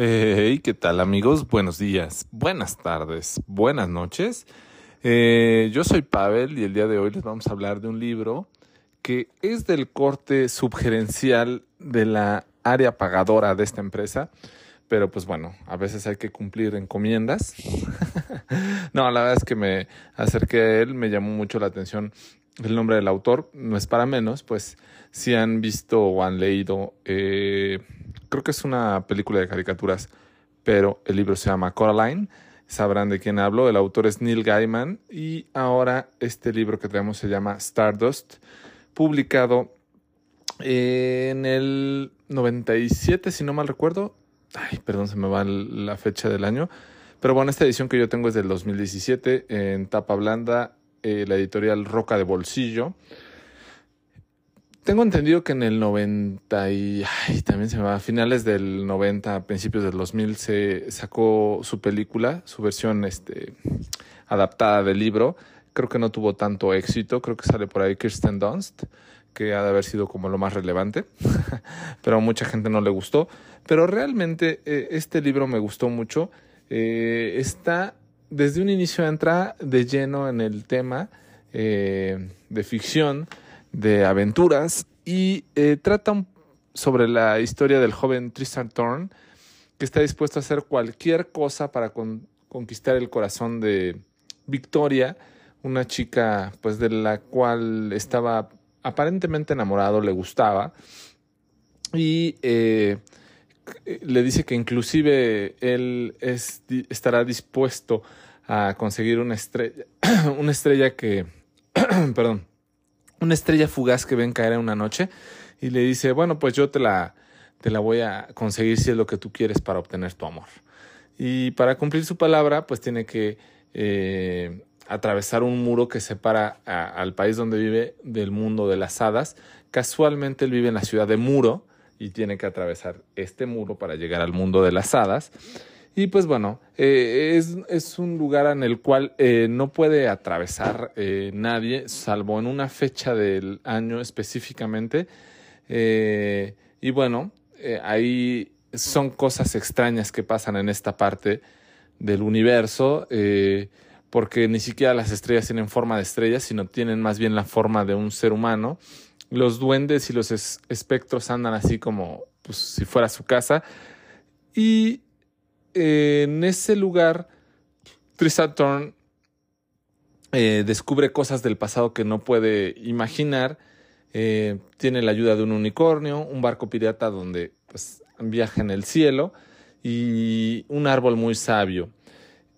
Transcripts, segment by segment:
Hey, ¿qué tal amigos? Buenos días, buenas tardes, buenas noches. Eh, yo soy Pavel y el día de hoy les vamos a hablar de un libro que es del corte subgerencial de la área pagadora de esta empresa. Pero pues bueno, a veces hay que cumplir encomiendas. no, la verdad es que me acerqué a él, me llamó mucho la atención el nombre del autor. No es para menos, pues si han visto o han leído eh, creo que es una película de caricaturas, pero el libro se llama Coraline. Sabrán de quién hablo. El autor es Neil Gaiman y ahora este libro que tenemos se llama Stardust, publicado en el 97, si no mal recuerdo. Ay, perdón, se me va la fecha del año. Pero bueno, esta edición que yo tengo es del 2017 en tapa blanda, eh, la editorial Roca de Bolsillo. Tengo entendido que en el 90 y también se me va, a finales del 90, principios del 2000 se sacó su película, su versión este adaptada del libro. Creo que no tuvo tanto éxito, creo que sale por ahí Kirsten Dunst, que ha de haber sido como lo más relevante, pero a mucha gente no le gustó. Pero realmente eh, este libro me gustó mucho. Eh, está desde un inicio entra de lleno en el tema eh, de ficción de aventuras y eh, trata sobre la historia del joven Tristan Thorne que está dispuesto a hacer cualquier cosa para conquistar el corazón de Victoria, una chica pues de la cual estaba aparentemente enamorado, le gustaba. Y eh, le dice que inclusive él estará dispuesto a conseguir una estrella, una estrella que, perdón, una estrella fugaz que ven caer en una noche y le dice, bueno, pues yo te la, te la voy a conseguir si es lo que tú quieres para obtener tu amor. Y para cumplir su palabra, pues tiene que eh, atravesar un muro que separa al país donde vive del mundo de las hadas. Casualmente él vive en la ciudad de Muro y tiene que atravesar este muro para llegar al mundo de las hadas. Y pues bueno, eh, es, es, un lugar en el cual eh, no puede atravesar eh, nadie, salvo en una fecha del año específicamente. y bueno, ahí son cosas extrañas que pasan en esta parte del universo, porque ni siquiera las estrellas tienen forma de estrellas, sino tienen más bien la forma de un ser humano. Los duendes y los espectros andan así como pues, si fuera su casa. Y en ese lugar, Tristan Thorn eh, descubre cosas del pasado que no puede imaginar. Eh, tiene la ayuda de un unicornio, un barco pirata donde pues, viaja en el cielo y un árbol muy sabio.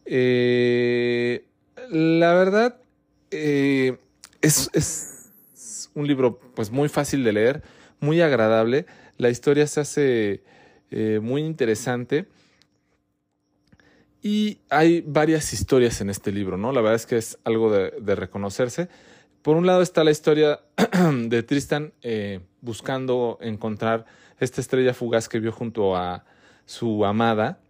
Eh, la verdad, es, es, un libro pues, muy fácil de leer, muy agradable. La historia se hace muy interesante. Y hay varias historias en este libro, ¿no? La verdad es que es algo de, reconocerse. Por un lado está la historia de Tristan eh, buscando encontrar esta estrella fugaz que vio junto a su amada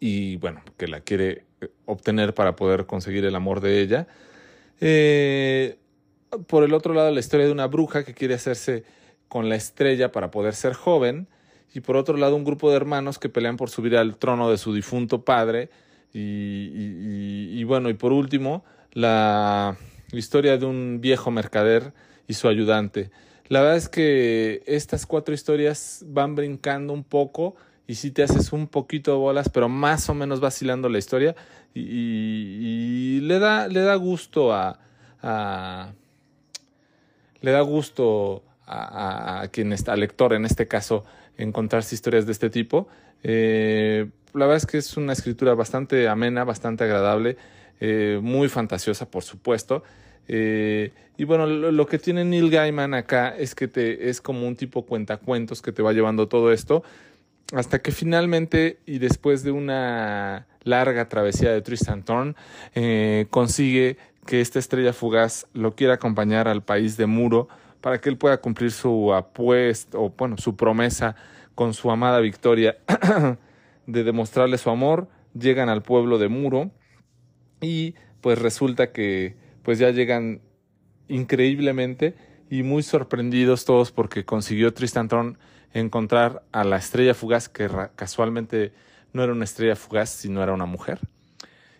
y bueno, que la quiere eh, obtener para poder conseguir el amor de ella. Eh, por el otro lado, la historia de una bruja que quiere hacerse con la estrella para poder ser joven y por otro lado un grupo de hermanos que pelean por subir al trono de su difunto padre y, bueno, y por último la historia de un viejo mercader y su ayudante. La verdad es que estas cuatro historias van brincando un poco y si te haces un poquito de bolas, pero más o menos vacilando la historia y, le, da, le da gusto a, a le da gusto a, a, quien está, al lector en este caso, encontrarse historias de este tipo. Eh, la verdad es que es una escritura bastante amena, bastante agradable, eh, muy fantasiosa, por supuesto. Eh, y bueno, lo, que tiene Neil Gaiman acá es que te, es como un tipo cuentacuentos que te va llevando todo esto, hasta que finalmente, y después de una larga travesía de Tristan Thorn, consigue que esta estrella fugaz lo quiera acompañar al país de Muro, para que él pueda cumplir su apuesta o bueno, su promesa con su amada Victoria de demostrarle su amor, llegan al pueblo de Muro y pues resulta que pues ya llegan increíblemente y muy sorprendidos todos porque consiguió Tristan Tron encontrar a la estrella fugaz que casualmente no era una estrella fugaz, sino era una mujer.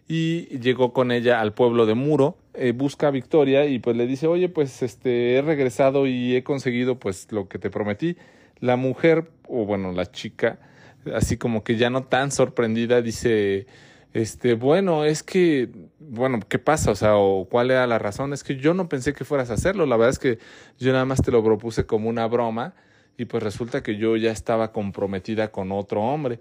Y llegó con ella al pueblo de Muro, eh, busca Victoria y pues le dice, oye, pues este, he regresado y he conseguido pues lo que te prometí. La mujer, o bueno, la chica, así como que ya no tan sorprendida, dice, este, bueno, es que, bueno, ¿qué pasa? O sea, o cuál era la razón. Es que yo no pensé que fueras a hacerlo. La verdad es que yo nada más te lo propuse como una broma y pues resulta que yo ya estaba comprometida con otro hombre.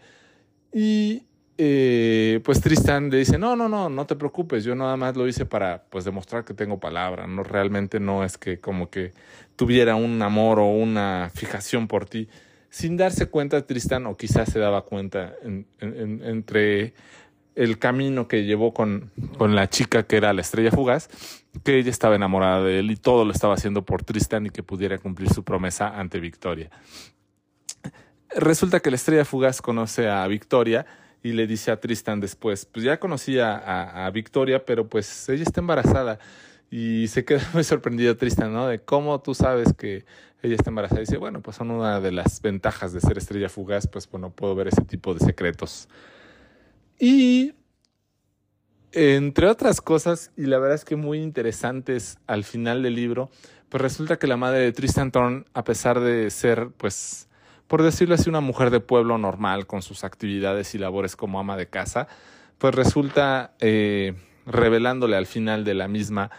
Y eh, pues Tristan le dice, no, no, no, no te preocupes, yo nada más lo hice para pues demostrar que tengo palabra, no realmente no es que como que tuviera un amor o una fijación por ti. Sin darse cuenta Tristan, o quizás se daba cuenta entre el camino que llevó con, con la chica que era la estrella fugaz, que ella estaba enamorada de él y todo lo estaba haciendo por Tristan y que pudiera cumplir su promesa ante Victoria. Resulta que la estrella fugaz conoce a Victoria y le dice a Tristan después, pues ya conocía a, Victoria, pero pues ella está embarazada. Y se queda muy sorprendido Tristan, ¿no? De cómo tú sabes que ella está embarazada. Y dice, bueno, pues son una de las ventajas de ser estrella fugaz, pues bueno, puedo ver ese tipo de secretos. Y entre otras cosas, y la verdad es que muy interesantes al final del libro, pues resulta que la madre de Tristan Thorne, a pesar de ser, pues, por decirlo así, una mujer de pueblo normal con sus actividades y labores como ama de casa, pues resulta eh, revelándole al final de la misma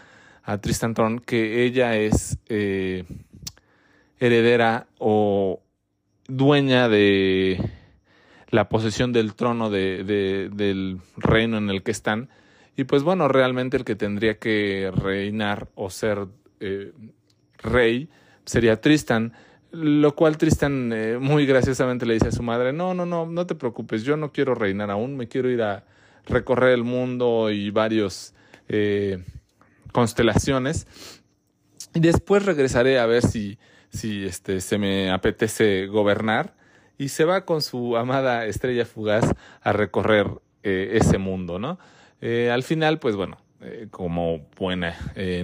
a Tristan Thorne que ella es eh, heredera o dueña de la posesión del trono de, del reino en el que están. Y pues bueno, realmente el que tendría que reinar o ser eh, rey sería Tristan lo cual Tristan eh, muy graciosamente le dice a su madre, no, no, no, no te preocupes, yo no quiero reinar aún, me quiero ir a recorrer el mundo y varios eh, constelaciones. Y después regresaré a ver si, si este, se me apetece gobernar. Y se va con su amada estrella fugaz a recorrer eh, ese mundo, ¿no? al final, pues bueno, como buena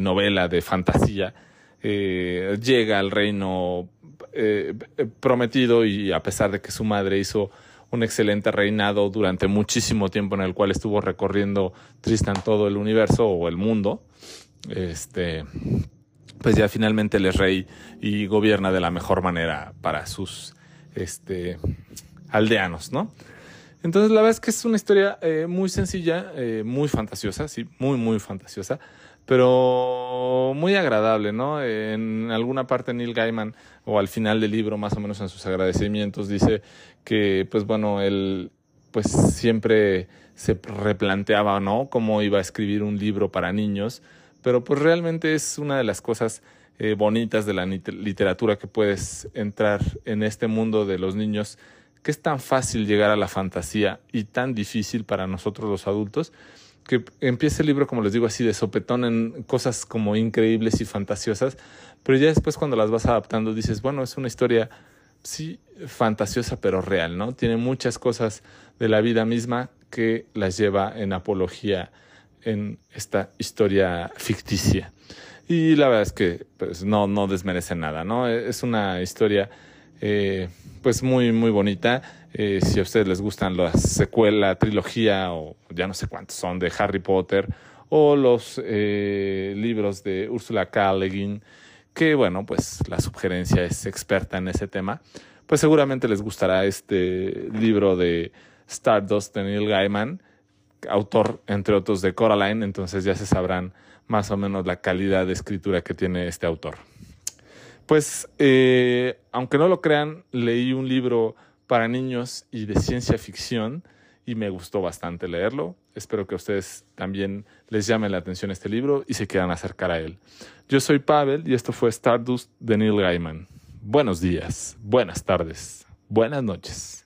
novela de fantasía, llega al reino eh, prometido y a pesar de que su madre hizo un excelente reinado durante muchísimo tiempo en el cual estuvo recorriendo Tristan todo el universo o el mundo, este, pues ya finalmente él es rey y gobierna de la mejor manera para sus este, aldeanos, ¿no? Entonces la verdad es que es una historia eh, muy sencilla, eh, muy fantasiosa, sí, muy, muy fantasiosa, pero muy agradable, ¿no? En alguna parte Neil Gaiman, o al final del libro, más o menos en sus agradecimientos, dice que, pues bueno, él pues siempre se replanteaba, ¿no? Cómo iba a escribir un libro para niños, pero pues realmente es una de las cosas eh, bonitas de la literatura que puedes entrar en este mundo de los niños, que es tan fácil llegar a la fantasía y tan difícil para nosotros los adultos que empieza el libro, como les digo, así de sopetón en cosas como increíbles y fantasiosas, pero ya después cuando las vas adaptando dices, bueno, es una historia, sí, fantasiosa, pero real, ¿no? Tiene muchas cosas de la vida misma que las lleva en apología en esta historia ficticia. Y la verdad es que pues, no, no desmerece nada, ¿no? Es una historia eh, pues muy, muy bonita. Eh, si a ustedes les gustan la secuela, trilogía o ya no sé cuántos son de Harry Potter o los eh, libros de Ursula K. Le Guin, que bueno, pues la sugerencia es experta en ese tema, pues seguramente les gustará este libro de Stardust de Neil Gaiman, autor entre otros de Coraline, entonces ya se sabrán más o menos la calidad de escritura que tiene este autor. Pues, eh, aunque no lo crean, leí un libro para niños y de ciencia ficción y me gustó bastante leerlo. Espero que a ustedes también les llame la atención este libro y se quieran acercar a él. Yo soy Pavel y esto fue Stardust de Neil Gaiman. Buenos días, buenas tardes, buenas noches.